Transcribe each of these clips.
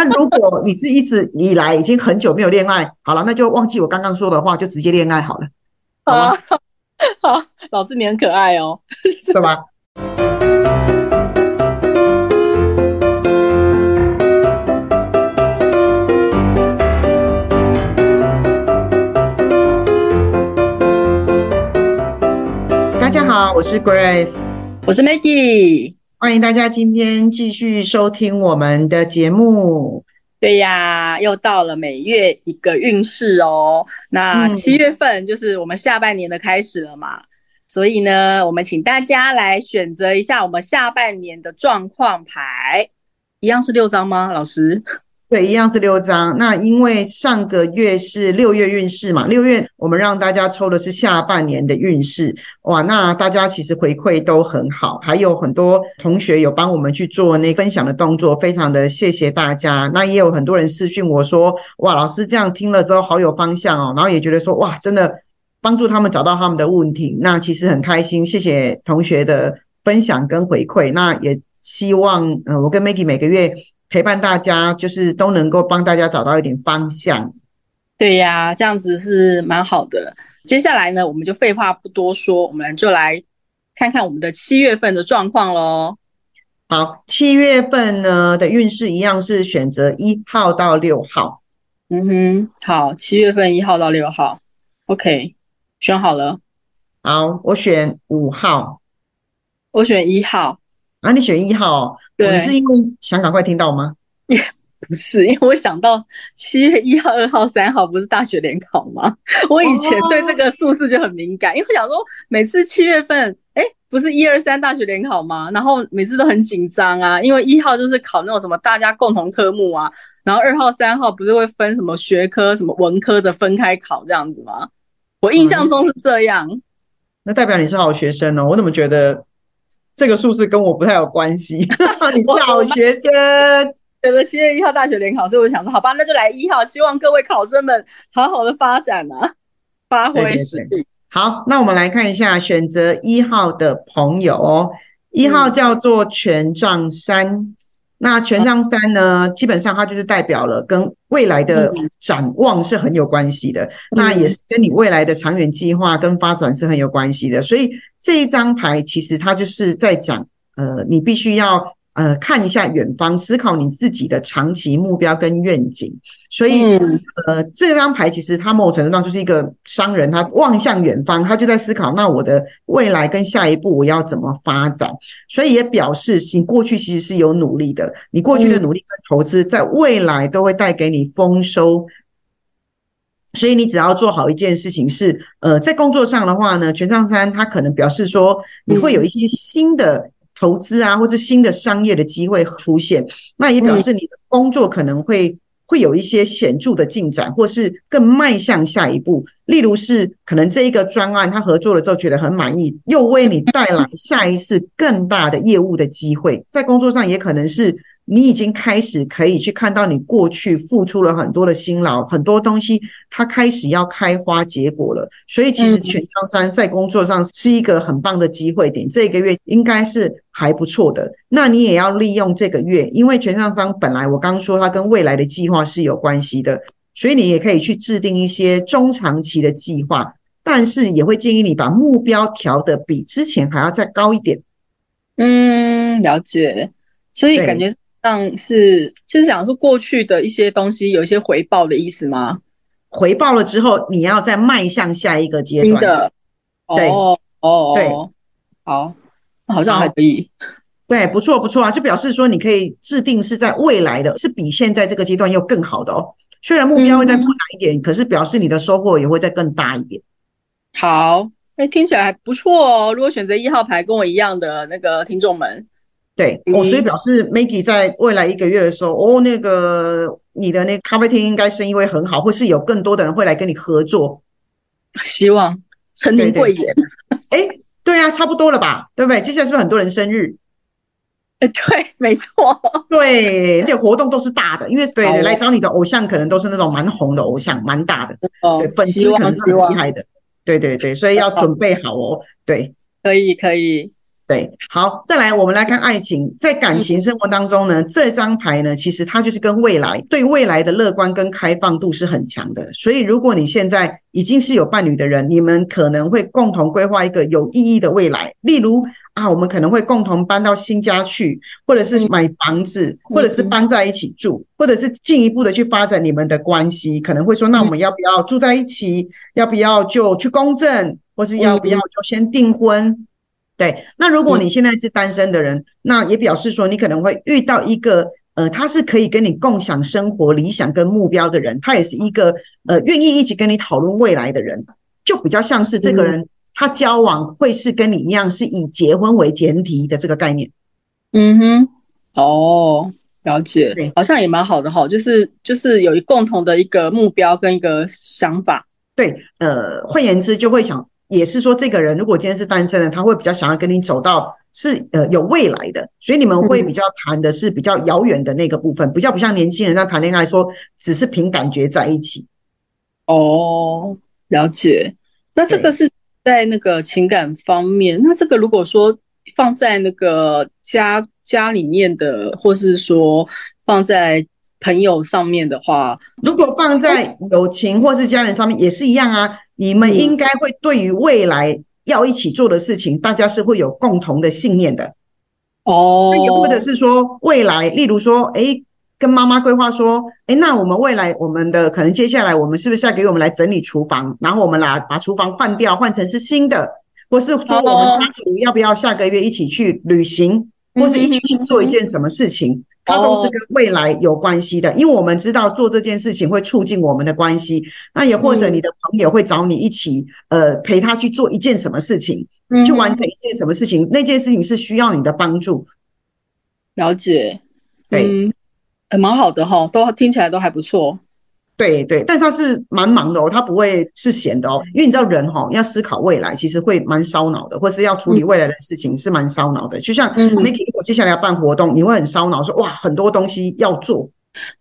但如果你是一直以来已经很久没有恋爱，好了，那就忘记我刚刚说的话，就直接恋爱好了，好吗？好，老师你很可爱哦，是吧？大家好，我是 Grace，我是 Maggie，欢迎大家今天继续收听我们的节目。对呀，又到了每月一个运势哦。那七月份就是我们下半年的开始了嘛，所以呢，我们请大家来选择一下我们下半年的状况牌，一样是六张吗？老师？对，一样是六张。那因为上个月是六月运势嘛，六月我们让大家抽的是下半年的运势。哇，那大家其实回馈都很好，还有很多同学有帮我们去做那分享的动作，非常的谢谢大家。那也有很多人私讯我说，哇，老师这样听了之后好有方向哦，然后也觉得说，哇，真的帮助他们找到他们的问题。那其实很开心，谢谢同学的分享跟回馈。那也希望，嗯，我跟 Maggie 每个月。陪伴大家，就是都能够帮大家找到一点方向。对呀，这样子是蛮好的。接下来呢，我们就废话不多说，我们就来看看我们的七月份的状况喽。好，七月份呢的运势一样是选择一号到六号。嗯哼，好，七月份一号到六号，OK，选好了。好，我选五号。我选一号。啊，你选一号，你是因为想赶快听到吗？也 不是，因为我想到七月一号、二号、三号不是大学联考吗？我以前对这个数字就很敏感，因为我想说每次七月份，哎，不是一二三大学联考吗？然后每次都很紧张啊，因为一号就是考那种什么大家共同科目啊，然后二号、三号不是会分什么学科、什么文科的分开考这样子吗？我印象中是这样。那代表你是好学生哦，我怎么觉得？这个数字跟我不太有关系，你是好学生。有的七月一号大学联考，所以我想说，好吧，那就来一号，希望各位考生们好好的发展啊，发挥实力。好，那我们来看一下选择一号的朋友哦，一号叫做权杖三。那权杖三呢，基本上它就是代表了跟未来的展望是很有关系的，那也是跟你未来的长远计划跟发展是很有关系的。所以这一张牌其实它就是在讲，呃，你必须要。呃，看一下远方，思考你自己的长期目标跟愿景。所以，呃，这张牌其实它某种程度上就是一个商人，他望向远方，他就在思考，那我的未来跟下一步我要怎么发展。所以也表示你过去其实是有努力的，你过去的努力跟投资，在未来都会带给你丰收。所以你只要做好一件事情，是呃，在工作上的话呢，权杖三它可能表示说你会有一些新的。投资啊，或者新的商业的机会出现，那也表示你的工作可能会会有一些显著的进展，或是更迈向下一步。例如是可能这一个专案他合作了之后觉得很满意，又为你带来下一次更大的业务的机会。在工作上也可能是。你已经开始可以去看到你过去付出了很多的辛劳，很多东西它开始要开花结果了。所以其实全张三在工作上是一个很棒的机会点，这个月应该是还不错的。那你也要利用这个月，因为全上商本来我刚说它跟未来的计划是有关系的，所以你也可以去制定一些中长期的计划，但是也会建议你把目标调的比之前还要再高一点。嗯，了解。所以感觉。像是就是讲说过去的一些东西有一些回报的意思吗？回报了之后，你要再迈向下一个阶段。的，对，哦，对，好，好像还可以。对，不错不错啊，就表示说你可以制定是在未来的，是比现在这个阶段又更好的哦。虽然目标会再困难一点，可是表示你的收获也会再更大一点。好，哎，听起来还不错哦。如果选择一号牌跟我一样的那个听众们。对，我所以表示 Maggie 在未来一个月的时候，哦，那个你的那咖啡厅应该生意会很好，或是有更多的人会来跟你合作。希望成年贵言。哎，对啊，差不多了吧？对不对？接下来是不是很多人生日？哎，对，没错，对，而且活动都是大的，因为对对，来找你的偶像可能都是那种蛮红的偶像，蛮大的，对，粉丝可能是很厉害的。对对对，所以要准备好哦。对，可以可以。对，好，再来，我们来看爱情，在感情生活当中呢，这张牌呢，其实它就是跟未来对未来的乐观跟开放度是很强的。所以，如果你现在已经是有伴侣的人，你们可能会共同规划一个有意义的未来。例如啊，我们可能会共同搬到新家去，或者是买房子，或者是搬在一起住，或者是进一步的去发展你们的关系。可能会说，那我们要不要住在一起？要不要就去公证？或是要不要就先订婚？对，那如果你现在是单身的人，那也表示说你可能会遇到一个呃，他是可以跟你共享生活理想跟目标的人，他也是一个呃愿意一起跟你讨论未来的人，就比较像是这个人他交往会是跟你一样是以结婚为前提的这个概念。嗯哼，哦，了解，好像也蛮好的哈，就是就是有一共同的一个目标跟一个想法。对，呃，换言之就会想。也是说，这个人如果今天是单身的，他会比较想要跟你走到是呃有未来的，所以你们会比较谈的是比较遥远的那个部分，比较不像年轻人在谈恋爱说只是凭感觉在一起。哦，了解。那这个是在那个情感方面，那这个如果说放在那个家家里面的，或是说放在朋友上面的话，如果放在友情或是家人上面也是一样啊。你们应该会对于未来要一起做的事情，大家是会有共同的信念的哦。也或者是说未来，例如说，哎，跟妈妈规划说，哎，那我们未来我们的可能接下来我们是不是下个月我们来整理厨房，然后我们来把厨房换掉，换成是新的，或是说我们家族要不要下个月一起去旅行，或是一起去做一件什么事情？它都是跟未来有关系的，因为我们知道做这件事情会促进我们的关系。那也或者你的朋友会找你一起，呃，陪他去做一件什么事情，去完成一件什么事情，那件事情是需要你的帮助。了解，对，蛮好的哈，都听起来都还不错。对对，但他是蛮忙的哦，他不会是闲的哦，因为你知道人哈要思考未来，其实会蛮烧脑的，或是要处理未来的事情是蛮烧脑的。就像 Maggie，如果接下来要办活动，你会很烧脑，说哇很多东西要做。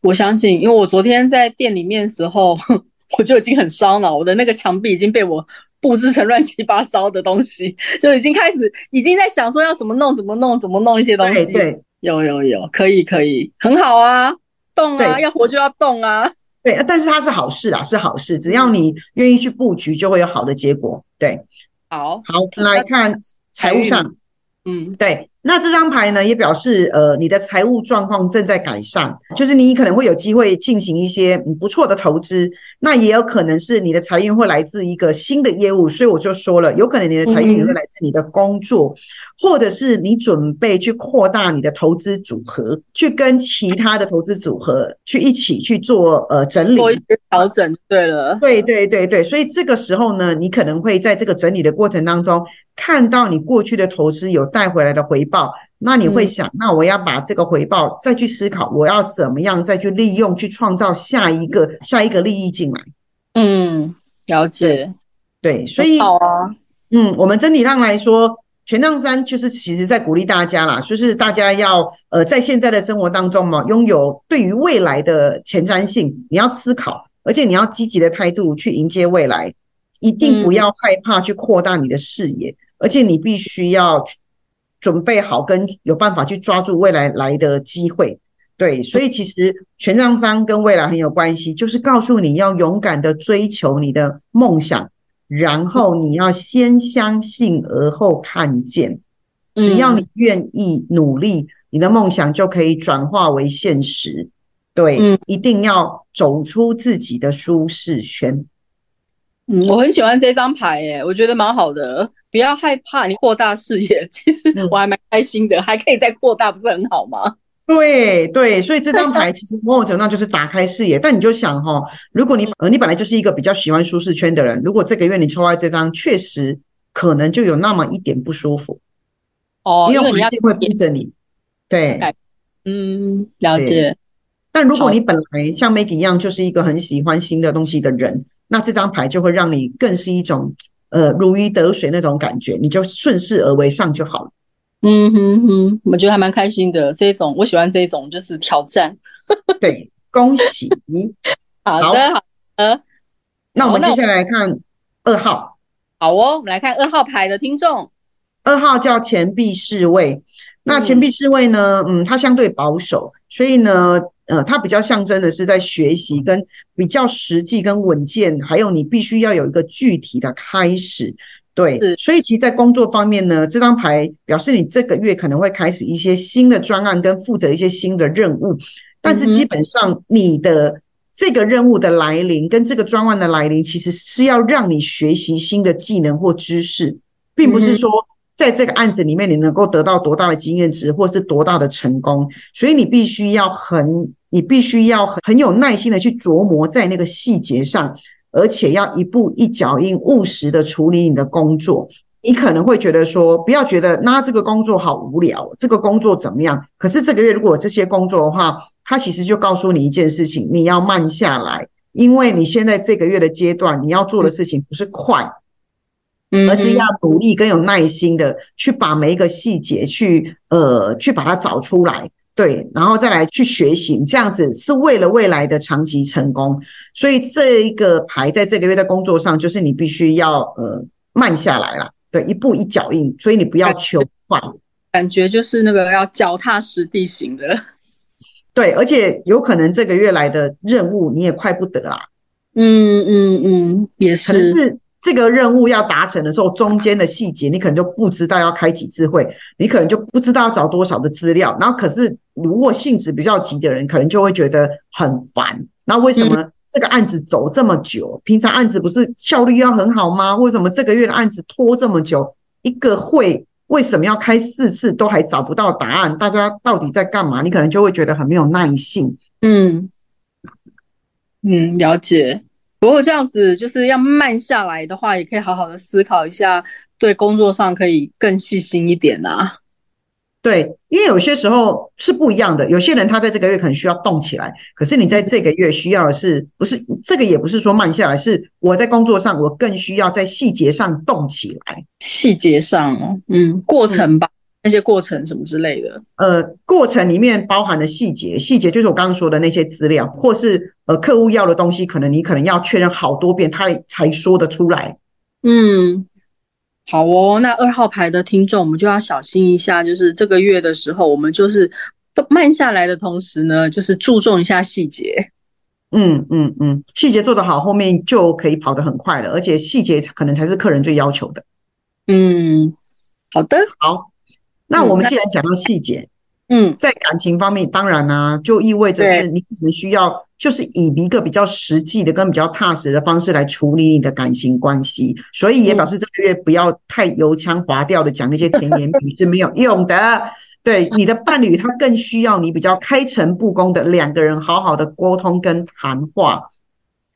我相信，因为我昨天在店里面的时候，我就已经很烧脑，我的那个墙壁已经被我布置成乱七八糟的东西，就已经开始已经在想说要怎么弄，怎么弄，怎么弄一些东西。对，有有有，可以可以，很好啊，动啊，要活就要动啊。对，但是它是好事啊，是好事。只要你愿意去布局，就会有好的结果。对，好，好来看财务上，嗯，对。那这张牌呢，也表示呃，你的财务状况正在改善，就是你可能会有机会进行一些不错的投资。那也有可能是你的财运会来自一个新的业务，所以我就说了，有可能你的财运也会来自你的工作，或者是你准备去扩大你的投资组合，去跟其他的投资组合去一起去做呃整理，做一些调整。对了，对对对对，所以这个时候呢，你可能会在这个整理的过程当中。看到你过去的投资有带回来的回报，那你会想，那我要把这个回报再去思考，我要怎么样再去利用，去创造下一个下一个利益进来。嗯，了解。对，所以好啊。嗯，我们整体上来说，权杖三就是其实在鼓励大家啦，就是大家要呃在现在的生活当中嘛，拥有对于未来的前瞻性，你要思考，而且你要积极的态度去迎接未来，一定不要害怕去扩大你的视野。而且你必须要准备好，跟有办法去抓住未来来的机会，对，所以其实权杖三跟未来很有关系，就是告诉你要勇敢的追求你的梦想，然后你要先相信，而后看见，只要你愿意努力，你的梦想就可以转化为现实，对，一定要走出自己的舒适圈。嗯，我很喜欢这张牌，耶，我觉得蛮好的。不要害怕，你扩大视野，其实我还蛮开心的，还可以再扩大，不是很好吗？对对，所以这张 牌其实某种程度上就是打开视野。但你就想哈，如果你呃你本来就是一个比较喜欢舒适圈的人，如果这个月你抽到这张，确实可能就有那么一点不舒服哦，因为环境会逼着你。对，嗯，了解。但如果你本来像 Maggie 一样，就是一个很喜欢新的东西的人，那这张牌就会让你更是一种。呃，如鱼得水那种感觉，你就顺势而为上就好了。嗯哼哼，我觉得还蛮开心的。这种我喜欢这种，就是挑战。对，恭喜你。好的，好的。那我们接下来看二号。好哦，我们来看二号牌的听众。二号叫钱币侍卫，那钱币侍卫呢，嗯，它相对保守，所以呢，呃，它比较象征的是在学习跟比较实际跟稳健，还有你必须要有一个具体的开始。对，所以其实，在工作方面呢，这张牌表示你这个月可能会开始一些新的专案，跟负责一些新的任务。但是基本上，你的这个任务的来临跟这个专案的来临，其实是要让你学习新的技能或知识，并不是说在这个案子里面你能够得到多大的经验值，或是多大的成功。所以你必须要很，你必须要很很有耐心的去琢磨在那个细节上。而且要一步一脚印，务实的处理你的工作。你可能会觉得说，不要觉得那这个工作好无聊，这个工作怎么样？可是这个月如果这些工作的话，它其实就告诉你一件事情：你要慢下来，因为你现在这个月的阶段，你要做的事情不是快，而是要努力跟有耐心的去把每一个细节去呃去把它找出来。对，然后再来去学习，这样子是为了未来的长期成功。所以这一个牌在这个月在工作上，就是你必须要呃慢下来了，对，一步一脚印。所以你不要求快，感觉就是那个要脚踏实地型的。对，而且有可能这个月来的任务你也快不得啦。嗯嗯嗯，也是。可能是。这个任务要达成的时候，中间的细节你可能就不知道要开几次会，你可能就不知道要找多少的资料。然后，可是如果性子比较急的人，可能就会觉得很烦。那为什么这个案子走这么久？平常案子不是效率要很好吗？为什么这个月的案子拖这么久？一个会为什么要开四次都还找不到答案？大家到底在干嘛？你可能就会觉得很没有耐性。嗯嗯，了解。不过这样子就是要慢下来的话，也可以好好的思考一下，对工作上可以更细心一点啊。对，因为有些时候是不一样的。有些人他在这个月可能需要动起来，可是你在这个月需要的是不是这个？也不是说慢下来，是我在工作上我更需要在细节上动起来。细节上，嗯，过程吧。那些过程什么之类的，呃，过程里面包含的细节，细节就是我刚刚说的那些资料，或是呃客户要的东西，可能你可能要确认好多遍，他才说得出来。嗯，好哦，那二号牌的听众，我们就要小心一下，就是这个月的时候，我们就是都慢下来的同时呢，就是注重一下细节。嗯嗯嗯，细节做得好，后面就可以跑得很快了，而且细节可能才是客人最要求的。嗯，好的，好。那我们既然讲到细节，嗯，在感情方面，当然呢，就意味着是你可能需要，就是以一个比较实际的跟比较踏实的方式来处理你的感情关系，所以也表示这个月不要太油腔滑调的讲那些甜言蜜语是没有用的。对你的伴侣，他更需要你比较开诚布公的两个人好好的沟通跟谈话。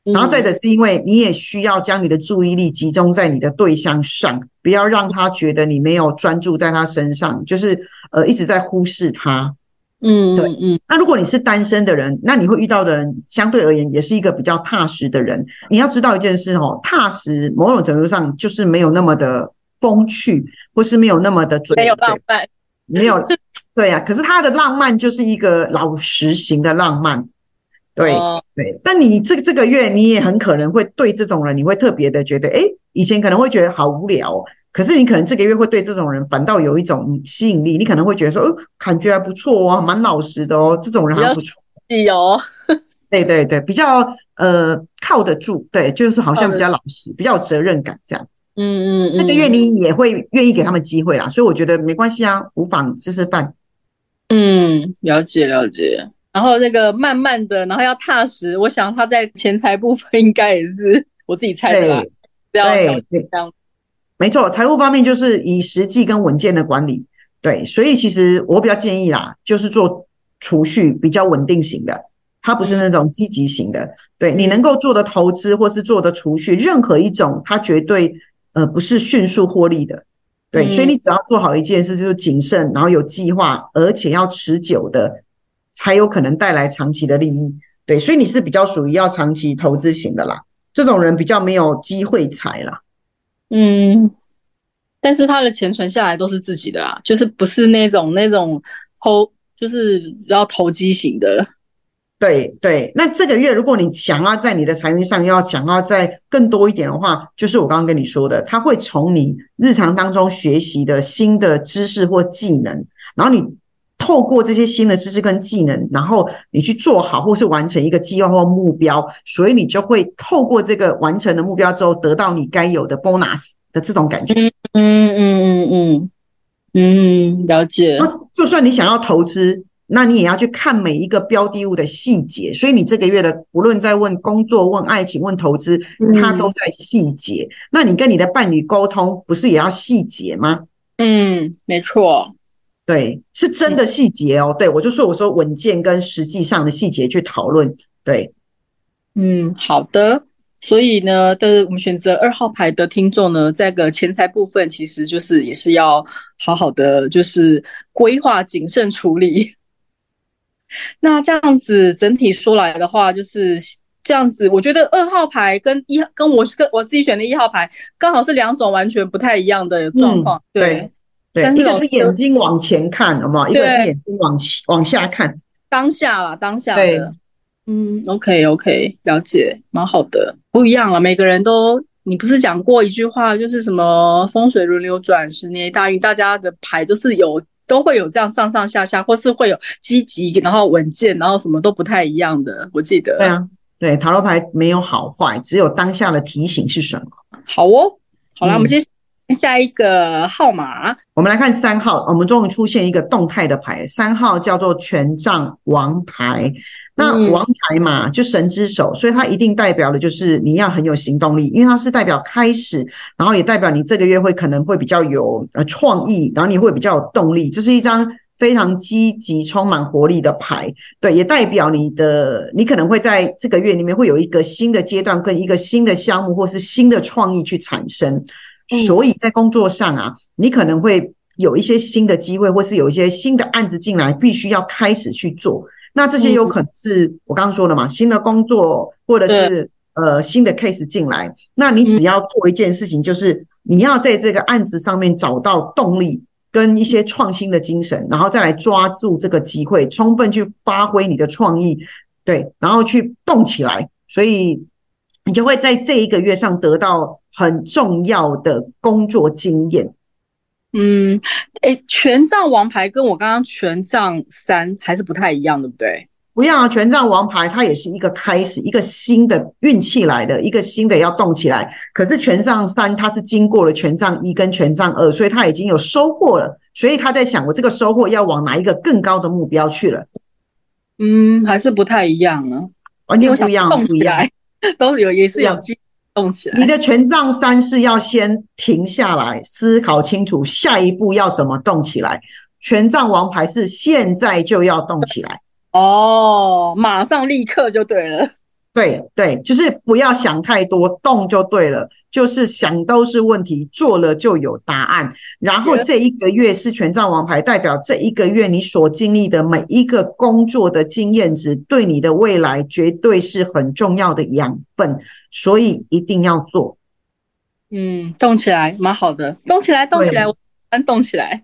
然后再者是因为你也需要将你的注意力集中在你的对象上，不要让他觉得你没有专注在他身上，就是呃一直在忽视他。嗯，对，嗯。那如果你是单身的人，那你会遇到的人相对而言也是一个比较踏实的人。你要知道一件事哦，踏实某种程度上就是没有那么的风趣，或是没有那么的准，没有浪漫，没有 对呀。可是他的浪漫就是一个老实型的浪漫。对对，但你这这个月你也很可能会对这种人，你会特别的觉得，哎，以前可能会觉得好无聊，可是你可能这个月会对这种人反倒有一种吸引力，你可能会觉得说，哦，感觉还不错哦，蛮老实的哦，这种人还不错，有，对对对，比较呃靠得住，对，就是好像比较老实，比较有责任感这样，嗯嗯，那个月你也会愿意给他们机会啦，所以我觉得没关系啊，无妨吃吃饭，嗯，了解了解。然后那个慢慢的，然后要踏实。我想他在钱财部分应该也是 我自己猜的啦，对对这样。没错，财务方面就是以实际跟稳健的管理。对，所以其实我比较建议啦，就是做储蓄比较稳定型的，它不是那种积极型的。对你能够做的投资或是做的储蓄，任何一种，它绝对呃不是迅速获利的。对，所以你只要做好一件事，就是谨慎，然后有计划，而且要持久的。才有可能带来长期的利益，对，所以你是比较属于要长期投资型的啦。这种人比较没有机会财啦。嗯，但是他的钱存下来都是自己的啊，就是不是那种那种投，就是要投机型的。对对，那这个月如果你想要在你的财运上要想要再更多一点的话，就是我刚刚跟你说的，他会从你日常当中学习的新的知识或技能，然后你透过这些新的知识跟技能，然后你去做好或是完成一个计划或目标，所以你就会透过这个完成的目标之后，得到你该有的 bonus 的这种感觉。嗯嗯嗯嗯嗯，了解。就算你想要投资。那你也要去看每一个标的物的细节，所以你这个月的不论在问工作、问爱情、问投资，它都在细节。那你跟你的伴侣沟通，不是也要细节吗？嗯，没错，对，是真的细节哦。对我就说，我说稳健跟实际上的细节去讨论。对，嗯，好的。所以呢，的我们选择二号牌的听众呢，在个钱财部分，其实就是也是要好好的，就是规划、谨慎处理。那这样子整体说来的话，就是这样子。我觉得二号牌跟一跟我跟我自己选的一号牌，刚好是两种完全不太一样的状况。对对，一个是眼睛往前看，好不好？一个是眼睛往往下看，当下啦，当下的。嗯，OK OK，了解，蛮好的。不一样了，每个人都，你不是讲过一句话，就是什么风水轮流转，十年大运，大家的牌都是有。都会有这样上上下下，或是会有积极，然后稳健，然后什么都不太一样的。我记得，对啊，对塔罗牌没有好坏，只有当下的提醒是什么。好哦，好啦，我们先下一个号码，我们来看三号。我们终于出现一个动态的牌，三号叫做权杖王牌。那王牌嘛，就神之手，所以它一定代表的就是你要很有行动力，因为它是代表开始，然后也代表你这个月会可能会比较有呃创意，然后你会比较有动力。这是一张非常积极、充满活力的牌，对，也代表你的你可能会在这个月里面会有一个新的阶段，跟一个新的项目或是新的创意去产生。所以在工作上啊，你可能会有一些新的机会，或是有一些新的案子进来，必须要开始去做。那这些有可能是我刚刚说的嘛，新的工作或者是呃新的 case 进来，那你只要做一件事情，就是你要在这个案子上面找到动力跟一些创新的精神，然后再来抓住这个机会，充分去发挥你的创意，对，然后去动起来，所以你就会在这一个月上得到很重要的工作经验。嗯，哎，权杖王牌跟我刚刚权杖三还是不太一样，对不对？不要啊，权杖王牌它也是一个开始，一个新的运气来的，一个新的要动起来。可是权杖三它是经过了权杖一跟权杖二，所以它已经有收获了，所以他在想，我这个收获要往哪一个更高的目标去了？嗯，还是不太一样呢，完全不一样，不一样，都有也是有机。动起来！你的权杖三是要先停下来思考清楚下一步要怎么动起来。权杖王牌是现在就要动起来哦，马上立刻就对了。对对，就是不要想太多，动就对了。就是想都是问题，做了就有答案。然后这一个月是权杖王牌，代表这一个月你所经历的每一个工作的经验值，对你的未来绝对是很重要的养分。所以一定要做。嗯，动起来，蛮好的。动起来，动起来，动起来。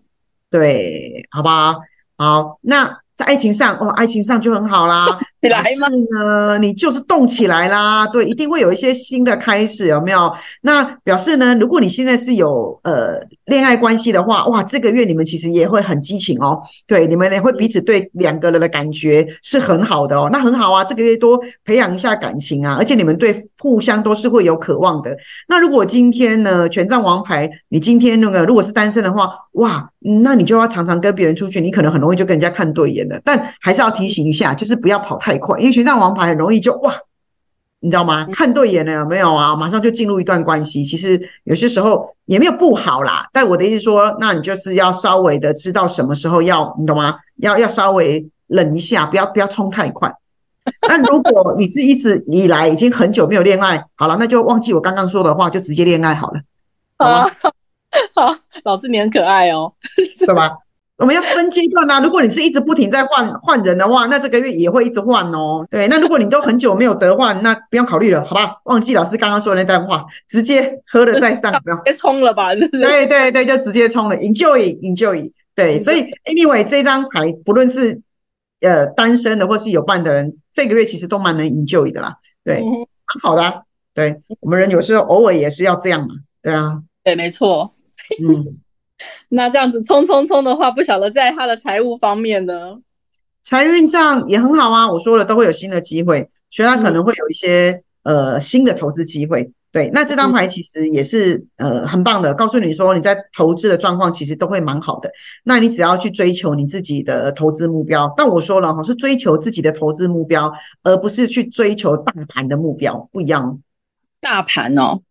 对，好不好？好，那。在爱情上，哦，爱情上就很好啦。来吗？呢，你就是动起来啦。对，一定会有一些新的开始，有没有？那表示呢，如果你现在是有呃恋爱关系的话，哇，这个月你们其实也会很激情哦。对，你们也会彼此对两个人的感觉是很好的哦。那很好啊，这个月多培养一下感情啊，而且你们对互相都是会有渴望的。那如果今天呢，权杖王牌，你今天那个如果是单身的话，哇，那你就要常常跟别人出去，你可能很容易就跟人家看对眼。但还是要提醒一下，就是不要跑太快，因为权杖王牌很容易就哇，你知道吗？看对眼了有没有啊？马上就进入一段关系。其实有些时候也没有不好啦。但我的意思说，那你就是要稍微的知道什么时候要，你懂吗？要要稍微冷一下，不要不要冲太快。那如果你是一直以来已经很久没有恋爱，好了，那就忘记我刚刚说的话，就直接恋爱好了，好吗？好，老师你很可爱哦，是吧？我们要分阶段啊！如果你是一直不停在换换人的话，那这个月也会一直换哦。对，那如果你都很久没有得换，那不用考虑了，好吧？忘记老师刚刚说的那段话，直接喝了再上，不要别冲了吧？对对对，就直接冲了，enjoy enjoy。对，所以 anyway 这张牌不论是呃单身的或是有伴的人，这个月其实都蛮能 enjoy 的啦，对，蛮好的、啊。对我们人有时候偶尔也是要这样嘛，对啊，对，没错。嗯，那这样子冲冲冲的话，不晓得在他的财务方面呢？财运上也很好啊，我说了都会有新的机会，所以他可能会有一些、呃新的投资机会。对，那这张牌其实也是呃很棒的，告诉你说你在投资的状况其实都会蛮好的。那你只要去追求你自己的投资目标，但我说了哈，是追求自己的投资目标，而不是去追求大盘的目标，不一样。大盘哦，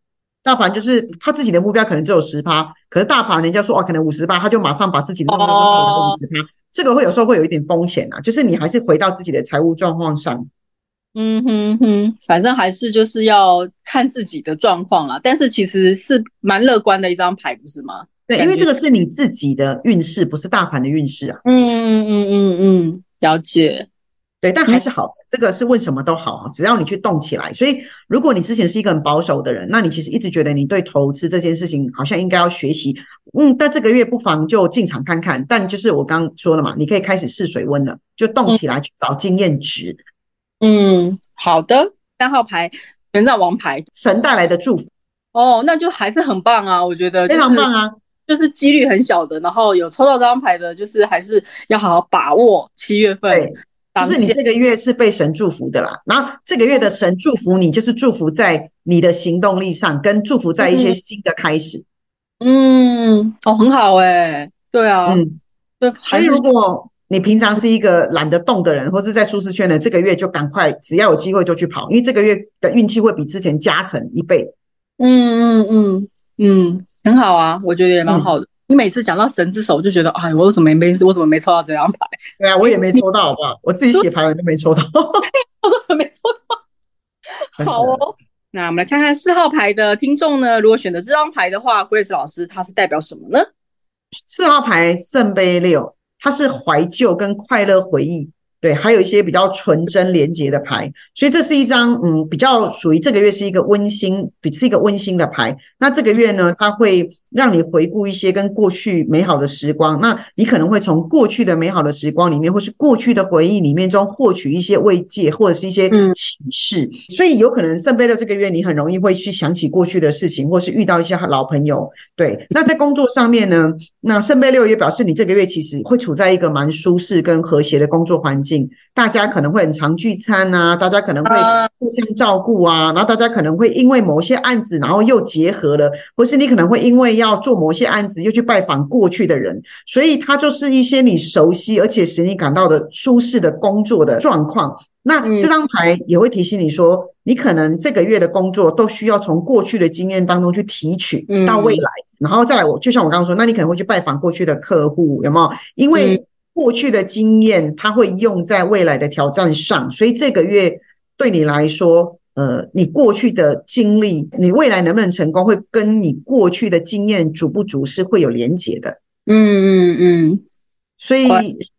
大盘就是他自己的目标可能只有十趴，可是大盘人家说哦可能五十趴，他就马上把自己的弄到哦五十趴，这个会有时候会有一点风险啊，就是你还是回到自己的财务状况上。嗯哼哼，反正还是就是要看自己的状况啦。但是其实是蛮乐观的一张牌，不是吗？对，因为这个是你自己的运势，不是大盘的运势啊。嗯嗯嗯嗯嗯，了解。对，但嗯还是好的，这个是问什么都好啊，只要你去动起来。所以，如果你之前是一个很保守的人，那你其实一直觉得你对投资这件事情好像应该要学习，嗯，但这个月不妨就进场看看。但就是我刚刚说了嘛，你可以开始试水温了，就动起来去找经验值，嗯，好的。三号牌权杖王牌神带来的祝福哦，那就还是很棒啊，我觉得、非常棒，啊。就是几率很小的，然后有抽到这张牌的，就是还是要好好把握七月份就是你这个月是被神祝福的啦。然后这个月的神祝福你，就是祝福在你的行动力上，跟祝福在一些嗯新的开始。嗯，哦，很好哎，对啊，嗯，对，所以如果你平常是一个懒得动的人，或是在舒适圈的，这个月就赶快，只要有机会就去跑，因为这个月的运气会比之前加成一倍。嗯嗯嗯嗯，很好啊，我觉得也蛮好的。你每次讲到神之手，我就觉得，哎，我为什么没我怎么没抽到这张牌？对啊，我也没 抽到，好不好？我自己写牌我都没抽到。我怎么没抽到？好哦，那我们来看看四号牌的听众呢，如果选择这张牌的话，Grace 老师他是代表什么呢？四号牌圣杯六，它是怀旧跟快乐回忆，对，还有一些比较纯真廉洁的牌，所以这是一张嗯比较属于这个月是一个温馨，比是一个温馨的牌。那这个月呢，它会让你回顾一些跟过去美好的时光，那你可能会从过去的美好的时光里面，或是过去的回忆里面中获取一些慰藉，或者是一些嗯启示。所以有可能圣杯六这个月你很容易会去想起过去的事情，或是遇到一些老朋友。对，那在工作上面呢，那圣杯六也表示你这个月其实会处在一个蛮舒适跟和谐的工作环境，大家可能会很常聚餐啊，大家可能会啊。互相照顾啊，然后大家可能会因为某些案子，然后又结合了，或是你可能会因为要做某些案子，又去拜访过去的人，所以它就是一些你熟悉而且使你感到的舒适的工作的状况。那嗯。这张牌也会提醒你说，你可能这个月的工作都需要从过去的经验当中去提取嗯。到未来，然后再来我就像我刚刚说，那你可能会去拜访过去的客户，有没有？因为过去的经验它会用在未来的挑战上，所以这个月对你来说，呃，你过去的经历，你未来能不能成功，会跟你过去的经验足不足是会有连结的。嗯嗯嗯，所以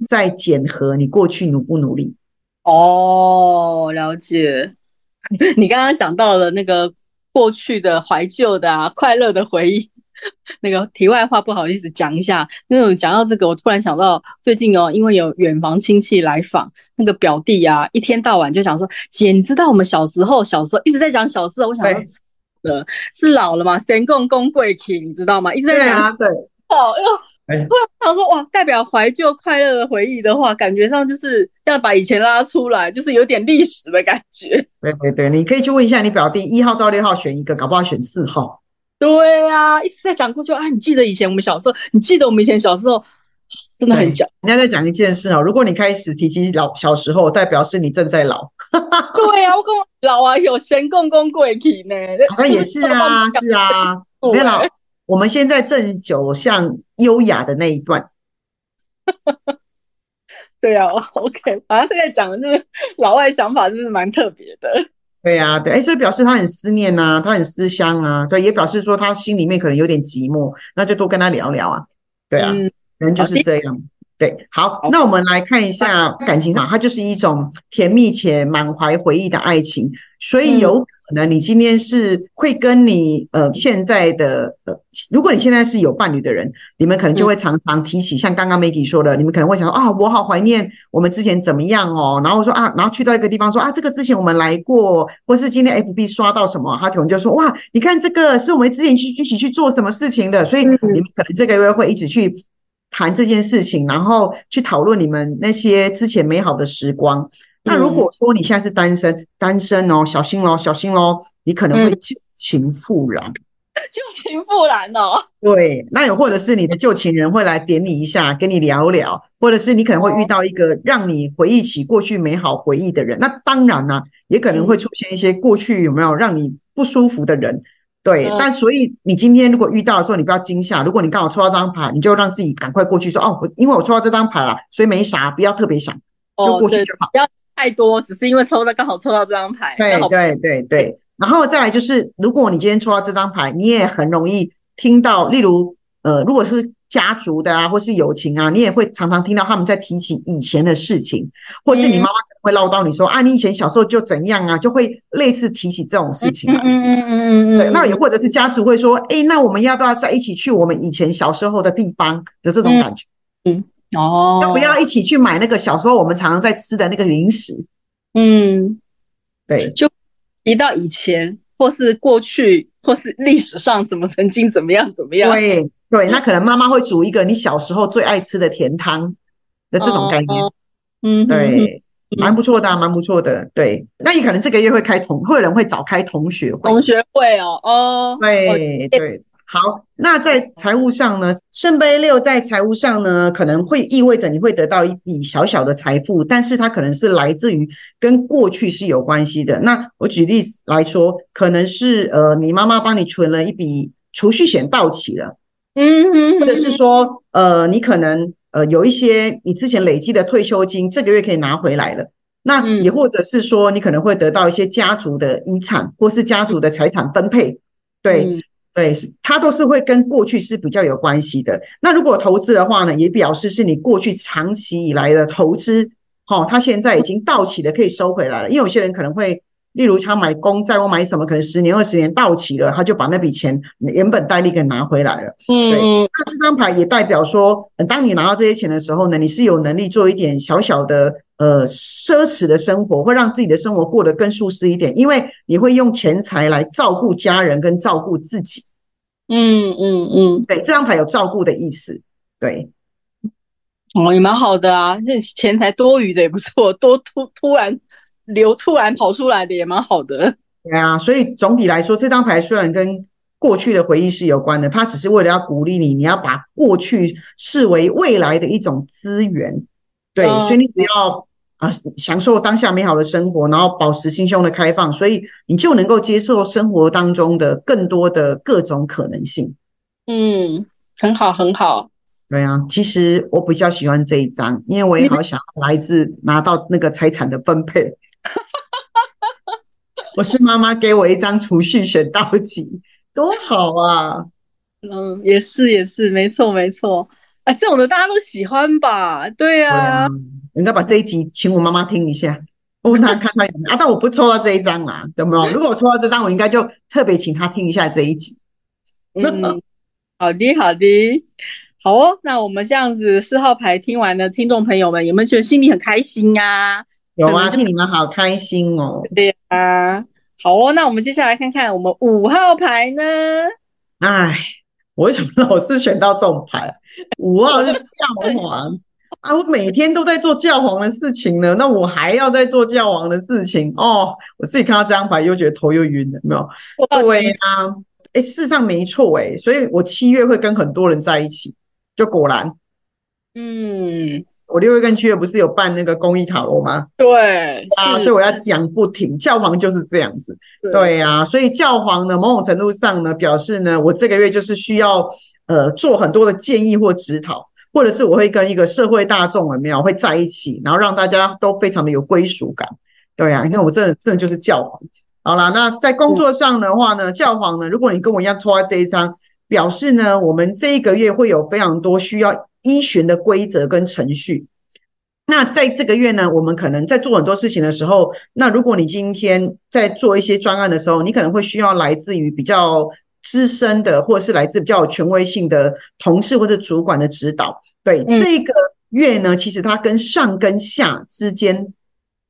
在检核你过去努不努力。哦，了解。你刚刚讲到了那个过去的怀旧的啊，快乐的回忆。那个题外话，不好意思讲一下。那种讲到这个，我突然想到最近哦，因为有远房亲戚来访，那个表弟啊，一天到晚就想说：“姐，你知道我们小时候，小时候一直在讲小时候。”我想说对，的 是老了嘛，神共公贵体，你知道吗？一直在讲对啊，对，哦，哎呦哎，想说哇，代表怀旧快乐的回忆的话，感觉上就是要把以前拉出来，就是有点历史的感觉。对对对，你可以去问一下你表弟，一号到六号选一个，搞不好选四号。对呀、一直在讲过去啊，你记得以前我们小时候，你记得我们以前小时候，真的很讲。人家在讲一件事哦，如果你开始提起老小时候，代表是你正在老，对呀、我跟我老啊有神共公贵体呢，好像也是啊，是啊，没有啦，我们现在正走向优雅的那一段。对啊，OK，反正现在讲的这个老外想法真是蛮特别的。对呀、对，哎，所以表示他很思念呐、他很思乡啊，对，也表示说他心里面可能有点寂寞，那就多跟他聊聊啊，对啊，嗯，人就是这样。对，好，那我们来看一下感情上，它就是一种甜蜜且满怀回忆的爱情，所以有可能你今天是会跟你呃现在的呃，如果你现在是有伴侣的人，你们可能就会常常提起，像刚刚 Maggie 说的，你们可能会想说啊，我好怀念我们之前怎么样哦，然后说啊，然后去到一个地方说啊，这个之前我们来过，或是今天 FB 刷到什么，他可能就说哇，你看这个是我们之前去一起去做什么事情的，所以你们可能这个月会一直去。谈这件事情，然后去讨论你们那些之前美好的时光。那如果说你现在是单身，单身哦，小心喽，小心喽，你可能会旧情复燃。旧情复燃哦。对，那有或者是你的旧情人会来点你一下，跟你聊聊，或者是你可能会遇到一个让你回忆起过去美好回忆的人。那当然呢，也可能会出现一些过去有没有让你不舒服的人。对，但所以你今天如果遇到的时候，你不要惊吓。如果你刚好抽到这张牌，你就让自己赶快过去说：“哦，我因为我抽到这张牌了，所以没啥，不要特别想，就过去就好。”不要太多，只是因为抽到刚好抽到这张牌。对对对对，然后再来就是，如果你今天抽到这张牌，你也很容易听到，例如呃，如果是。家族的啊，或是友情啊，你也会常常听到他们在提起以前的事情，或是你妈妈会唠叨你说啊，你以前小时候就怎样啊，就会类似提起这种事情啊。嗯嗯嗯嗯对，那也或者是家族会说，哎，那我们要不要在一起去我们以前小时候的地方的这种感觉？嗯，哦，要不要一起去买那个小时候我们常常在吃的那个零食？嗯，对，就提到以前，或是过去，或是历史上怎么曾经怎么样怎么样？对。对，那可能妈妈会煮一个你小时候最爱吃的甜汤的这种概念，嗯，对，蛮不错的，蛮不错的。对，那你可能这个月会开同，会有人会早开同学会，同学会哦，哦，对对，好。那在财务上呢，圣杯六在财务上呢，可能会意味着你会得到一笔小小的财富，但是它可能是来自于跟过去是有关系的。那我举例来说，可能是呃，你妈妈帮你存了一笔储蓄险到期了。嗯，或者是说，呃，你可能呃有一些你之前累积的退休金，这个月可以拿回来了。那也或者是说，你可能会得到一些家族的遗产，或是家族的财产分配。对，对，它都是会跟过去是比较有关系的。那如果投资的话呢，也表示是你过去长期以来的投资，哈，它现在已经到期的，可以收回来了。因为有些人可能会。例如他买公债或买什么，可能十年二十年到期了，他就把那笔钱原本带利给拿回来了。嗯，对。那这张牌也代表说，当你拿到这些钱的时候呢，你是有能力做一点小小的呃奢侈的生活，会让自己的生活过得更舒适一点，因为你会用钱财来照顾家人跟照顾自己。嗯嗯嗯，对，这张牌有照顾的意思。对，哦，也蛮好的啊，这钱财多余的也不错，多突突然。流突然跑出来的也蛮好的，对啊，所以总体来说，这张牌虽然跟过去的回忆是有关的，它只是为了要鼓励你，你要把过去视为未来的一种资源，对，所以你只要啊享受当下美好的生活，然后保持心胸的开放，所以你就能够接受生活当中的更多的各种可能性。嗯，很好，很好。对啊，其实我比较喜欢这一张，因为我也好想来自拿到那个财产的分配。我是妈妈给我一张储蓄选到几，多好啊！嗯，也是也是，没错没错。啊，这种的大家都喜欢吧？对呀，应该把这一集请我妈妈听一下，我问她看看有没有啊？但我不抽到这一张啊，有没有？如果我抽到这张，我应该就特别请她听一下这一集。嗯，好的好的，好哦。那我们这样子四号牌听完的听众朋友们，有没有觉得心里很开心呀？有啊，替你们好开心哦。对啊，好哦。那我们接下来看看我们五号牌呢？哎，我为什么老是选到这种牌？五号是教皇 啊！我每天都在做教皇的事情呢，那我还要在做教皇的事情哦。我自己看到这张牌又觉得头又晕了，没有？对啊，哎，事实上没错哎，所以我七月会跟很多人在一起，就果然，嗯。我六月跟七月不是有办那个公益塔罗吗？对啊，所以我要讲不停。教皇就是这样子，对呀。所以教皇呢，某种程度上呢，表示呢，我这个月就是需要呃做很多的建议或指导，或者是我会跟一个社会大众有没有会在一起，然后让大家都非常的有归属感。对呀，你看我真的真的就是教皇。好啦，那在工作上的话呢，教皇呢，如果你跟我一样抽到这一张，表示呢，我们这一个月会有非常多需要。依循的规则跟程序。那在这个月呢，我们可能在做很多事情的时候，那如果你今天在做一些专案的时候，你可能会需要来自于比较资深的，或者是来自比较有权威性的同事或者主管的指导。对这个月呢，其实它跟上跟下之间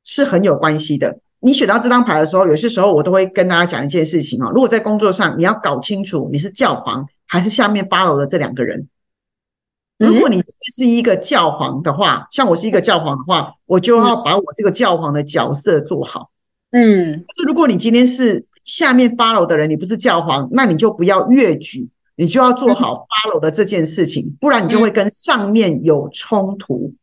是很有关系的。你选到这张牌的时候，有些时候我都会跟大家讲一件事情啊。如果在工作上，你要搞清楚你是教皇还是下面 follow 的这两个人。如果你是一个教皇的话，像我是一个教皇的话，我就要把我这个教皇的角色做好。嗯，是如果你今天是下面 follow 的人，你不是教皇，那你就不要越矩，你就要做好 follow 的这件事情，不然你就会跟上面有冲突。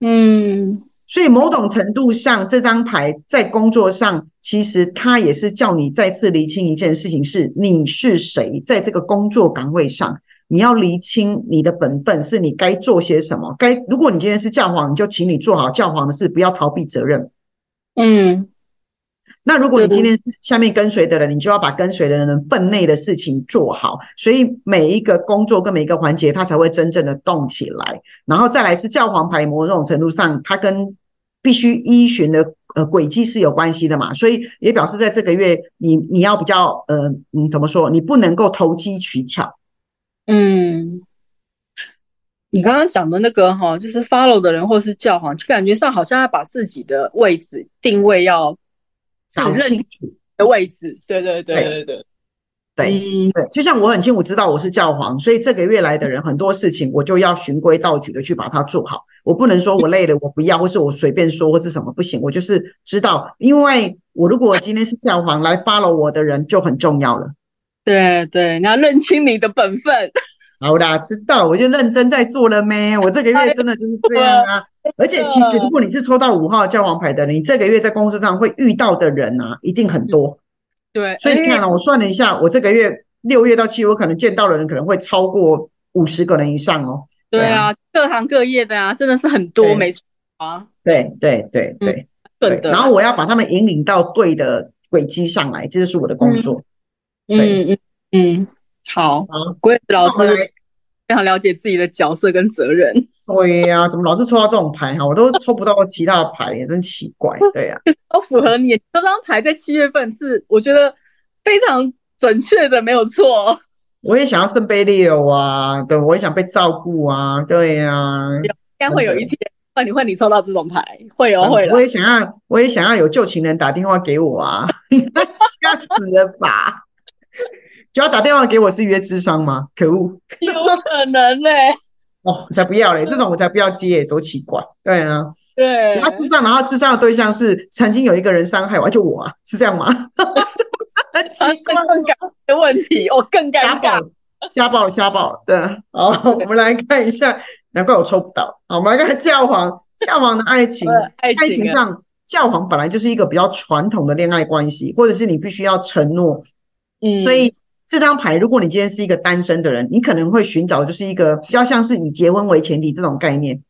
嗯，所以某种程度上，这张牌在工作上，其实它也是叫你再次厘清一件事情：是你是谁，在这个工作岗位上。你要厘清你的本分，是你该做些什么。该如果你今天是教皇，你就请你做好教皇的事，不要逃避责任。嗯，那如果你今天是下面跟随的人，你就要把跟随的人分内的事情做好。所以每一个工作跟每一个环节，它才会真正的动起来。然后再来是教皇牌，某种程度上，它跟必须依循的呃轨迹是有关系的嘛。所以也表示在这个月，你你要比较呃嗯怎么说？你不能够投机取巧。嗯，你刚刚讲的那个哈，就是 follow 的人或是教皇，就感觉上好像要把自己的位置定位要找清楚的位置。对对对对对对对，就像我很清楚知道我是教皇，所以这个月来的人很多事情我就要循规蹈矩的去把它做好。我不能说我累了我不要，或是我随便说或是什么不行。我就是知道，因为我如果今天是教皇来 follow 我的人就很重要了。对对，你要认清你的本分。好啦，知道，我就认真在做了咩？我这个月真的就是这样啊。而且其实，如果你是抽到五号教皇牌的，你这个月在工作上会遇到的人啊，一定很多。对，所以你看啊，我算了一下，我这个月六月到七月，我可能见到的人可能会超过五十个人以上哦。对啊，各行各业的啊，真的是很多，没错啊。对对对对对。然后我要把他们引领到对的轨迹上来，这就是我的工作。嗯嗯嗯嗯，好，好鬼子老师非常了解自己的角色跟责任。对呀，怎么老是抽到这种牌哈？我都抽不到其他牌，也真奇怪。对呀，都符合你这张牌在七月份是我觉得非常准确的，没有错。我也想要圣杯六啊，对，我也想被照顾啊，对呀。应该会有一天换你换你抽到这种牌，会哦会。我也想要，我也想要有旧情人打电话给我啊，吓死了吧！就要打电话给我是约智商吗？可恶，有可能呢。哦，才不要嘞！这种我才不要接，多奇怪。对啊，对。他智商，然后智商的对象是曾经有一个人伤害我，就我啊，是这样吗？很奇怪，更尴的问题，我，更尴尬，瞎报了，瞎报了。对，好，我们来看一下，难怪我抽不到。好，我们来看教皇，教皇的爱情，爱情上，教皇本来就是一个比较传统的恋爱关系，或者是你必须要承诺，嗯，所以。这张牌，如果你今天是一个单身的人，你可能会寻找就是一个比较像是以结婚为前提这种概念。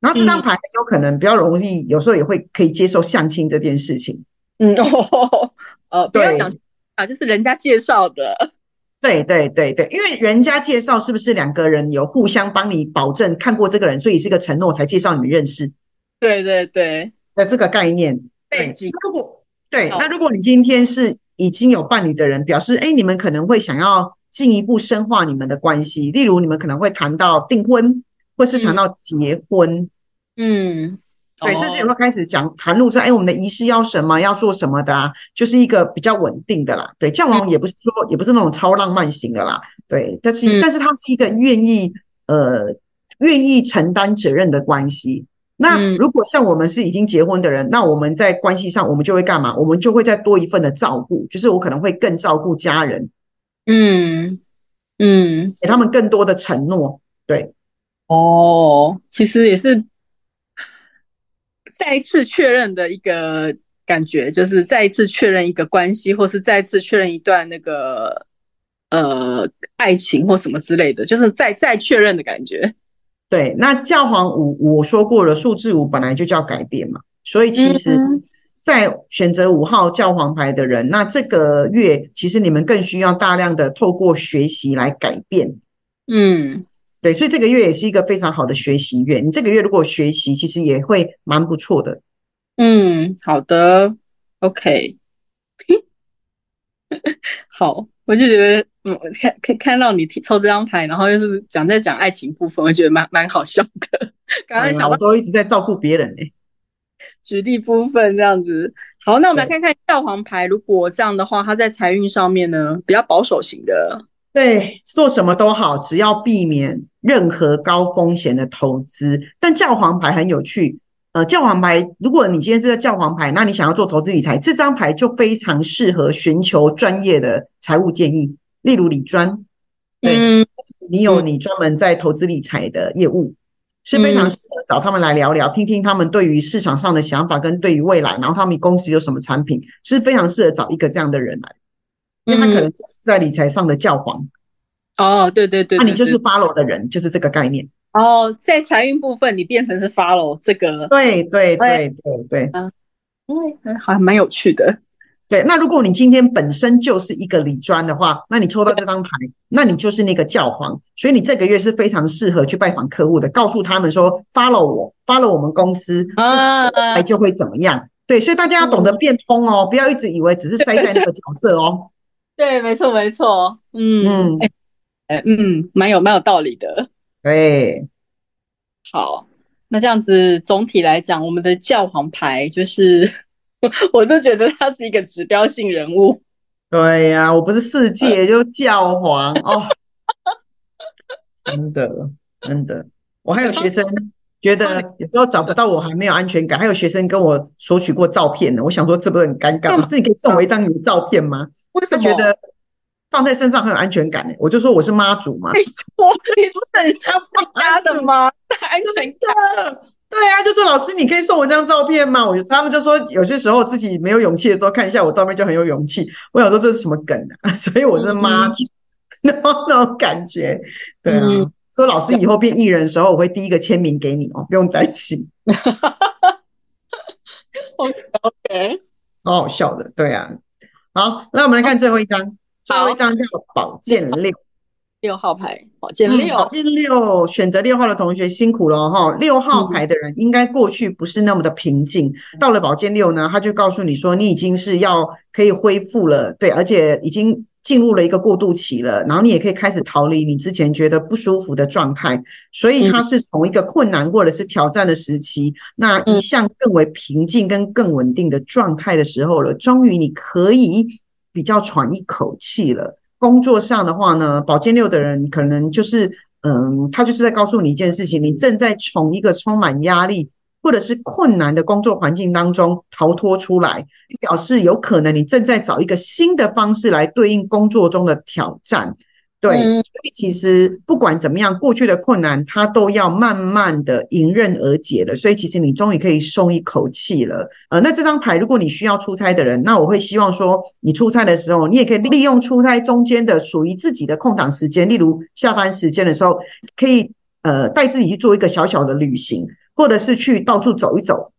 然后这张牌很有可能比较容易，有时候也会可以接受相亲这件事情。嗯，哦，呃，不要讲啊，就是人家介绍的。对对对对，因为人家介绍是不是两个人有互相帮你保证看过这个人，所以是个承诺才介绍你们认识。对对对，的这个概念背景。如果对，那如果你今天是。已经有伴侣的人表示，哎，你们可能会想要进一步深化你们的关系，例如你们可能会谈到订婚，或是谈到结婚，嗯，对，甚至也会开始讲谈论说，哎，我们的仪式要什么，要做什么的啊，就是一个比较稳定的啦。对，教皇也不是说，也不是那种超浪漫型的啦，对，但是，但是他是一个愿意，呃，愿意承担责任的关系。那如果像我们是已经结婚的人，那我们在关系上，我们就会干嘛？我们就会再多一份的照顾，就是我可能会更照顾家人，嗯嗯，给他们更多的承诺。对，哦，其实也是再一次确认的一个感觉，就是再一次确认一个关系，或是再次确认一段那个呃爱情或什么之类的，就是再再确认的感觉。对，那教皇五我说过了，数字五本来就叫改变嘛，所以其实，在选择五号教皇牌的人，那这个月其实你们更需要大量的透过学习来改变。嗯，对，所以这个月也是一个非常好的学习月。你这个月如果学习，其实也会蛮不错的。嗯，好的，OK。好，我就觉得，嗯，看看看到你抽这张牌，然后又是讲在讲爱情部分，我觉得蛮蛮好笑的。刚才想，我都一直在照顾别人呢。举例部分这样子。好，那我们来看看教皇牌，如果这样的话，它在财运上面呢，比较保守型的。对，做什么都好，只要避免任何高风险的投资。但教皇牌很有趣，呃，教皇牌，如果你今天是在教皇牌，那你想要做投资理财，这张牌就非常适合寻求专业的财务建议，例如理专。对，你有你专门在投资理财的业务，是非常适合找他们来聊聊，听听他们对于市场上的想法跟对于未来，然后他们公司有什么产品，是非常适合找一个这样的人来。因为他可能就是在理财上的教皇哦，对对对，那你就是 follow 的人，就是这个概念哦。在财运部分，你变成是 follow 这个，对对对对对，嗯，嗯，还蛮有趣的。对，那如果你今天本身就是一个理专的话，那你抽到这张牌，那你就是那个教皇，所以你这个月是非常适合去拜访客户的，告诉他们说 follow 我，follow 我们公司，啊，牌就会怎么样？对，所以大家要懂得变通哦，不要一直以为只是塞在那个角色哦。对，没错，没错，嗯嗯，哎，嗯，蛮有蛮有道理的。对，好，那这样子总体来讲，我们的教皇牌就是，我都觉得他是一个指标性人物。对呀，我不是世界就教皇哦，真的真的，我还有学生觉得有时候找不到我还没有安全感，还有学生跟我索取过照片呢。我想说，这不是很尴尬？老师，你可以送我一张你的照片吗？他觉得放在身上很有安全感呢，我就说我是妈祖嘛，没错，你不是很像妈的吗？安全感，对啊，就说老师，你可以送我一张照片吗？我就他们就说有些时候自己没有勇气的时候，看一下我照片就很有勇气。我想说这是什么梗啊？所以我是妈祖，然后那种感觉，对啊。说老师以后变艺人的时候，我会第一个签名给你哦，不用担心。OK，好好笑的，对啊。好，那我们来看最后一张，最后一张叫宝剑六，六号牌，宝剑六，宝剑六，选择六号的同学辛苦了哈。六号牌的人应该过去不是那么的平静，到了宝剑六呢，他就告诉你说，你已经是要可以恢复了，对，而且已经。进入了一个过渡期了，然后你也可以开始逃离你之前觉得不舒服的状态，所以它是从一个困难或者是挑战的时期，那一向更为平静跟更稳定的状态的时候了，终于你可以比较喘一口气了。工作上的话呢，宝剑六的人可能就是，嗯，他就是在告诉你一件事情，你正在从一个充满压力。或者是困难的工作环境当中逃脱出来，表示有可能你正在找一个新的方式来对应工作中的挑战。对，所以其实不管怎么样，过去的困难它都要慢慢的迎刃而解了。所以其实你终于可以松一口气了。呃，那这张牌，如果你需要出差的人，那我会希望说，你出差的时候，你也可以利用出差中间的属于自己的空档时间，例如下班时间的时候，可以呃带自己去做一个小小的旅行。或者是去到处走一走，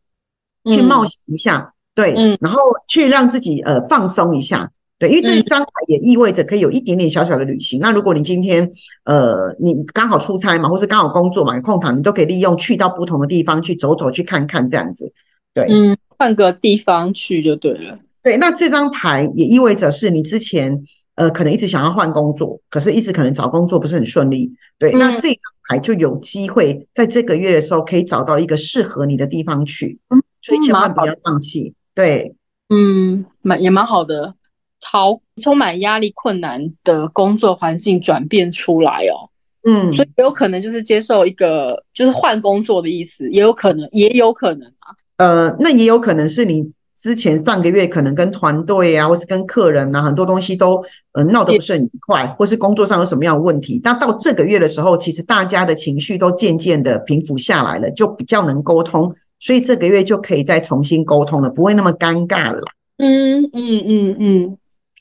去冒险一下，对，然后去让自己呃放松一下，对，因为这一张牌也意味着可以有一点点小小的旅行。那如果你今天呃你刚好出差嘛，或是刚好工作嘛，有空档，你都可以利用去到不同的地方去走走，去看看这样子，对，嗯，换个地方去就对了。对，那这张牌也意味着是你之前。呃，可能一直想要换工作，可是一直可能找工作不是很顺利。对，那这张牌就有机会在这个月的时候可以找到一个适合你的地方去，所以千万不要放弃。对，嗯，蛮也蛮好的。好，充满压力、困难的工作环境转变出来哦。嗯，所以有可能就是接受一个就是换工作的意思，也有可能，也有可能啊。呃，那也有可能是你。之前上个月可能跟团队啊，或是跟客人啊，很多东西都呃闹得不是很愉快，或是工作上有什么样的问题。那到这个月的时候，其实大家的情绪都渐渐的平复下来了，就比较能沟通，所以这个月就可以再重新沟通了，不会那么尴尬了。嗯嗯嗯嗯，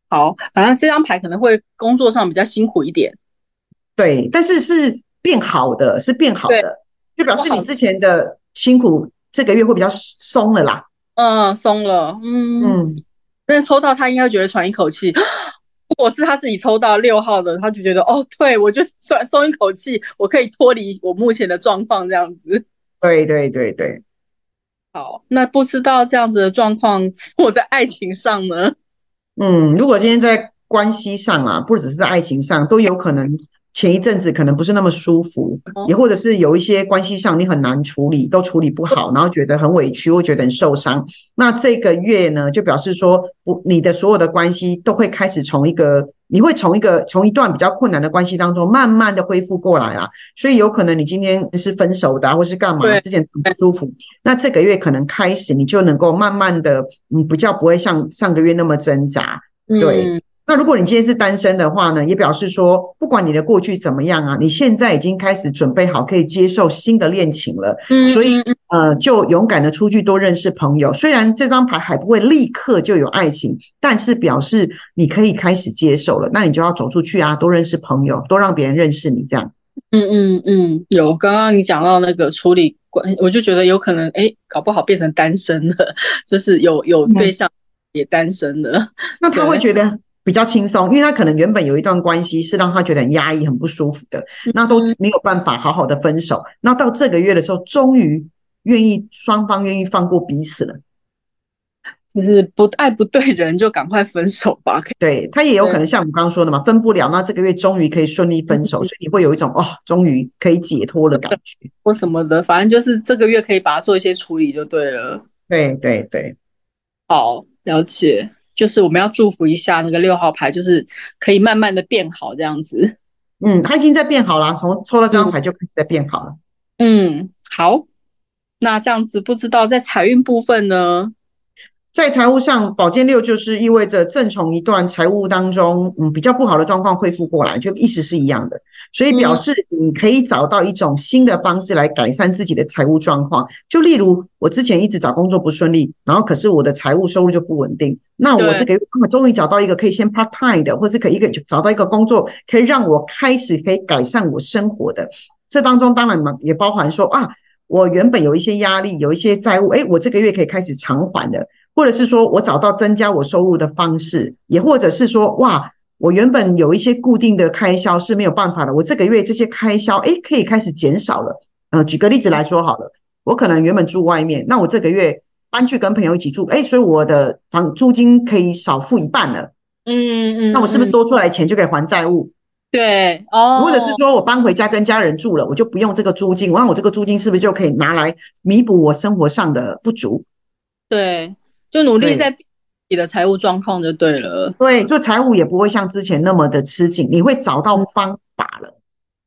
好，反正这张牌可能会工作上比较辛苦一点。对，但是是变好的，是变好的，就表示你之前的辛苦这个月会比较松了啦。嗯，松了，嗯嗯，但是抽到他应该觉得喘一口气，如果是他自己抽到六号的，他就觉得哦，对我就算松一口气，我可以脱离我目前的状况这样子。对对对对，好，那不知道这样子的状况，我在爱情上呢？嗯，如果今天在关系上啊，不只是在爱情上，都有可能。前一阵子可能不是那么舒服，也或者是有一些关系上你很难处理，都处理不好，然后觉得很委屈，或觉得很受伤。那这个月呢，就表示说，我，你的所有的关系都会开始从一个，你会从一个从一段比较困难的关系当中，慢慢的恢复过来啦。所以有可能你今天是分手的，或是干嘛，之前很不舒服，那这个月可能开始你就能够慢慢的，嗯，比较不会像上个月那么挣扎，对。那如果你今天是单身的话呢，也表示说，不管你的过去怎么样啊，你现在已经开始准备好可以接受新的恋情了。嗯，所以呃，就勇敢的出去多认识朋友。虽然这张牌还不会立刻就有爱情，但是表示你可以开始接受了。那你就要走出去啊，多认识朋友，多让别人认识你，这样。嗯嗯嗯，有刚刚你讲到那个处理关，我就觉得有可能，哎，搞不好变成单身了，就是有有对象也单身了。那他会觉得。比较轻松，因为他可能原本有一段关系是让他觉得很压抑、很不舒服的，那都没有办法好好的分手。那到这个月的时候，终于愿意双方愿意放过彼此了，就是不爱不对人就赶快分手吧。对他也有可能像我们刚刚说的嘛，分不了，那这个月终于可以顺利分手，所以你会有一种哦，终于可以解脱的感觉，或什么的，反正就是这个月可以把它做一些处理就对了。对对对，好了解。就是我们要祝福一下那个六号牌，就是可以慢慢的变好这样子。嗯，他已经在变好了，从抽了这张牌就开始在变好了。嗯，好，那这样子不知道在财运部分呢？在财务上，宝剑六就是意味着正从一段财务当中，嗯，比较不好的状况恢复过来，就意思是一样的。所以表示你可以找到一种新的方式来改善自己的财务状况。就例如我之前一直找工作不顺利，然后可是我的财务收入就不稳定。那我这个我终于找到一个可以先 part time 的，或是可以一个找到一个工作，可以让我开始可以改善我生活的。这当中当然嘛，也包含说啊，我原本有一些压力，有一些债务，诶，我这个月可以开始偿还的。或者是说我找到增加我收入的方式，也或者是说，哇，我原本有一些固定的开销是没有办法的，我这个月这些开销，诶，可以开始减少了。呃，举个例子来说好了，我可能原本住外面，那我这个月搬去跟朋友一起住，诶，所以我的房租金可以少付一半了。嗯嗯，那我是不是多出来钱就可以还债务？对，哦，或者是说我搬回家跟家人住了，我就不用这个租金，那我这个租金是不是就可以拿来弥补我生活上的不足？对。就努力在你的财务状况就对了，对，所以财务也不会像之前那么的吃紧，你会找到方法了。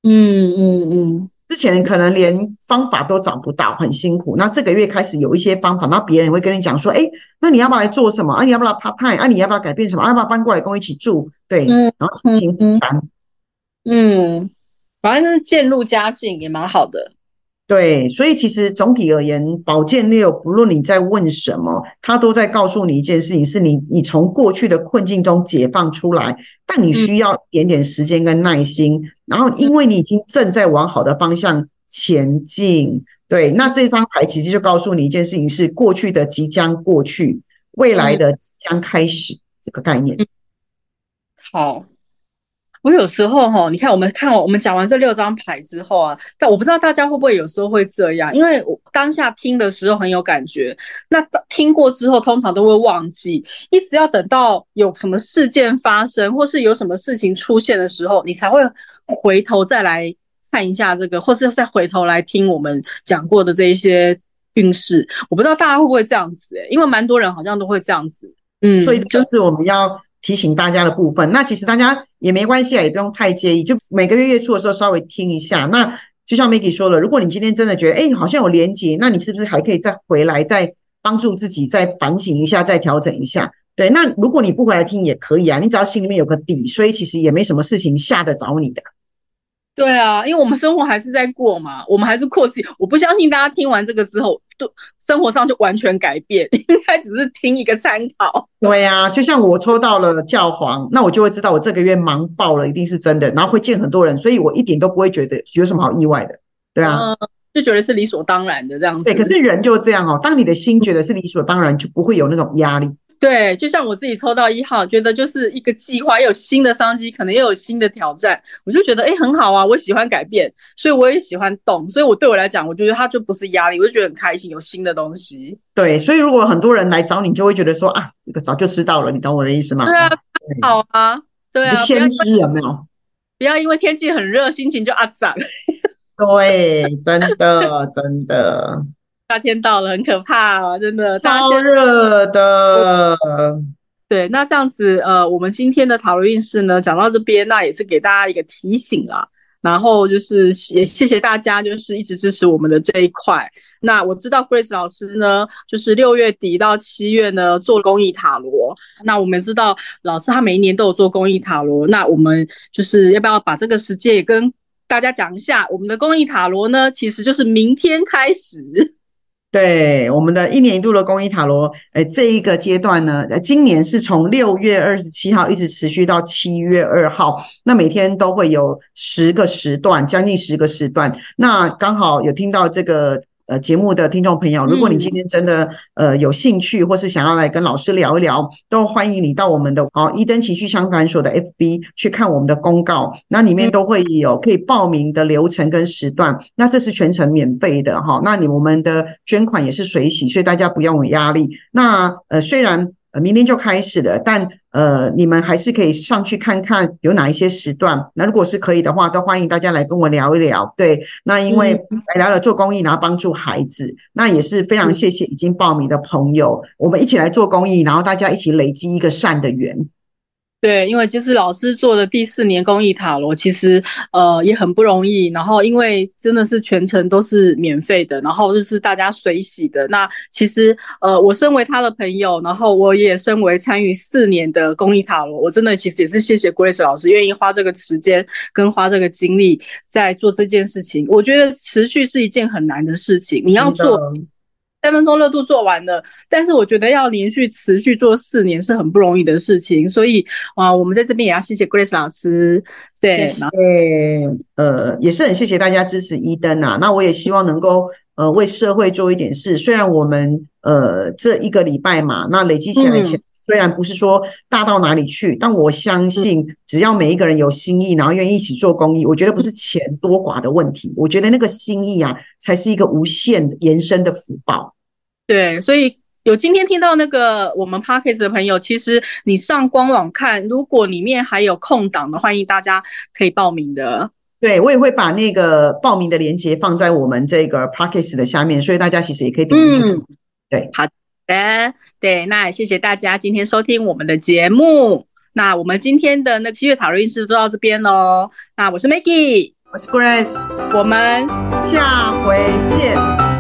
嗯嗯嗯，之前可能连方法都找不到，很辛苦。那这个月开始有一些方法，那别人会跟你讲说，哎，那你要不要来做什么？啊，你要不要 part time？啊，你要不要改变什么？要不要搬过来跟我一起住？对，然后心情负担。嗯，反正就是渐入佳境，也蛮好的。对，所以其实总体而言，宝剑六不论你在问什么，它都在告诉你一件事情：是你你从过去的困境中解放出来，但你需要一点点时间跟耐心。然后，因为你已经正在往好的方向前进。对，那这张牌其实就告诉你一件事情：是过去的即将过去，未来的即将开始这个概念。好。我有时候哈，你看我们看我们讲完这六张牌之后啊，但我不知道大家会不会有时候会这样，因为我当下听的时候很有感觉，那听过之后通常都会忘记，一直要等到有什么事件发生，或是有什么事情出现的时候，你才会回头再来看一下这个，或是再回头来听我们讲过的这一些运势。我不知道大家会不会这样子，因为蛮多人好像都会这样子，嗯，所以就是我们要。提醒大家的部分，那其实大家也没关系啊，也不用太介意，就每个月月初的时候稍微听一下。那就像 Maggie 说了，如果你今天真的觉得，哎，好像有连结，那你是不是还可以再回来，再帮助自己，再反省一下，再调整一下？对，那如果你不回来听也可以啊，你只要心里面有个底，所以其实也没什么事情吓得着你的。对啊，因为我们生活还是在过嘛，我们还是过自己。我不相信大家听完这个之后，都生活上就完全改变，应该只是听一个参考。对呀，就像我抽到了教皇，那我就会知道我这个月忙爆了，一定是真的，然后会见很多人，所以我一点都不会觉得有什么好意外的。对啊，就觉得是理所当然的这样子。对，可是人就这样哦，当你的心觉得是理所当然，就不会有那种压力。对，就像我自己抽到一号，觉得就是一个计划，又有新的商机，可能又有新的挑战，我就觉得哎很好啊，我喜欢改变，所以我也喜欢动，所以我对我来讲，我觉得它就不是压力，我就觉得很开心，有新的东西。对，所以如果很多人来找你，就会觉得说啊，这个早就知道了，你懂我的意思吗？对啊，好啊，对啊，先知有没有？不要因为天气很热，心情就啊涨。对，真的真的。夏天到了，很可怕啊！真的超热的。对，那这样子，呃，我们今天的塔罗运势呢，讲到这边，那也是给大家一个提醒啦。然后就是也谢谢大家，就是一直支持我们的这一块。那我知道 Grace 老师呢，就是六月底到七月呢做公益塔罗。那我们知道老师他每一年都有做公益塔罗。那我们就是要不要把这个时间也跟大家讲一下？我们的公益塔罗呢，其实就是明天开始。对我们的一年一度的公益塔罗，哎，这一个阶段呢，今年是从六月二十七号一直持续到七月二号，那每天都会有十个时段，将近十个时段，那刚好有听到这个。呃，节目的听众朋友，如果你今天真的呃有兴趣，或是想要来跟老师聊一聊，都欢迎你到我们的哦伊登情绪相谈所的 FB 去看我们的公告，那里面都会有可以报名的流程跟时段，那这是全程免费的哈。那你我们的捐款也是随喜，所以大家不用有压力。那呃虽然。呃，明天就开始了，但呃，你们还是可以上去看看有哪一些时段。那如果是可以的话，都欢迎大家来跟我聊一聊。对，那因为来聊了做公益，然后帮助孩子，那也是非常谢谢已经报名的朋友，我们一起来做公益，然后大家一起累积一个善的缘。对，因为其实老师做的第四年公益塔罗，其实呃也很不容易。然后因为真的是全程都是免费的，然后就是大家随喜的。那其实呃我身为他的朋友，然后我也身为参与四年的公益塔罗，我真的其实也是谢谢 Grace 老师愿意花这个时间跟花这个精力在做这件事情。我觉得持续是一件很难的事情，你要做。三分钟热度做完了，但是我觉得要连续持续做四年是很不容易的事情，所以啊，我们在这边也要谢谢 Grace 老师，对，谢谢，呃，也是很谢谢大家支持伊登啊，那我也希望能够呃为社会做一点事，虽然我们呃这一个礼拜嘛，那累积起来钱。虽然不是说大到哪里去，但我相信只要每一个人有心意，然后愿意一起做公益，我觉得不是钱多寡的问题，我觉得那个心意啊，才是一个无限延伸的福报。对，所以有今天听到那个我们 Parkes 的朋友，其实你上官网看，如果里面还有空档的，欢迎大家可以报名的。对我也会把那个报名的链接放在我们这个 Parkes 的下面，所以大家其实也可以点进去。对，好。的，对，那也谢谢大家今天收听我们的节目。那我们今天的那七月塔罗运势都到这边喽。那我是 Maggie，我是 Grace，我们下回见。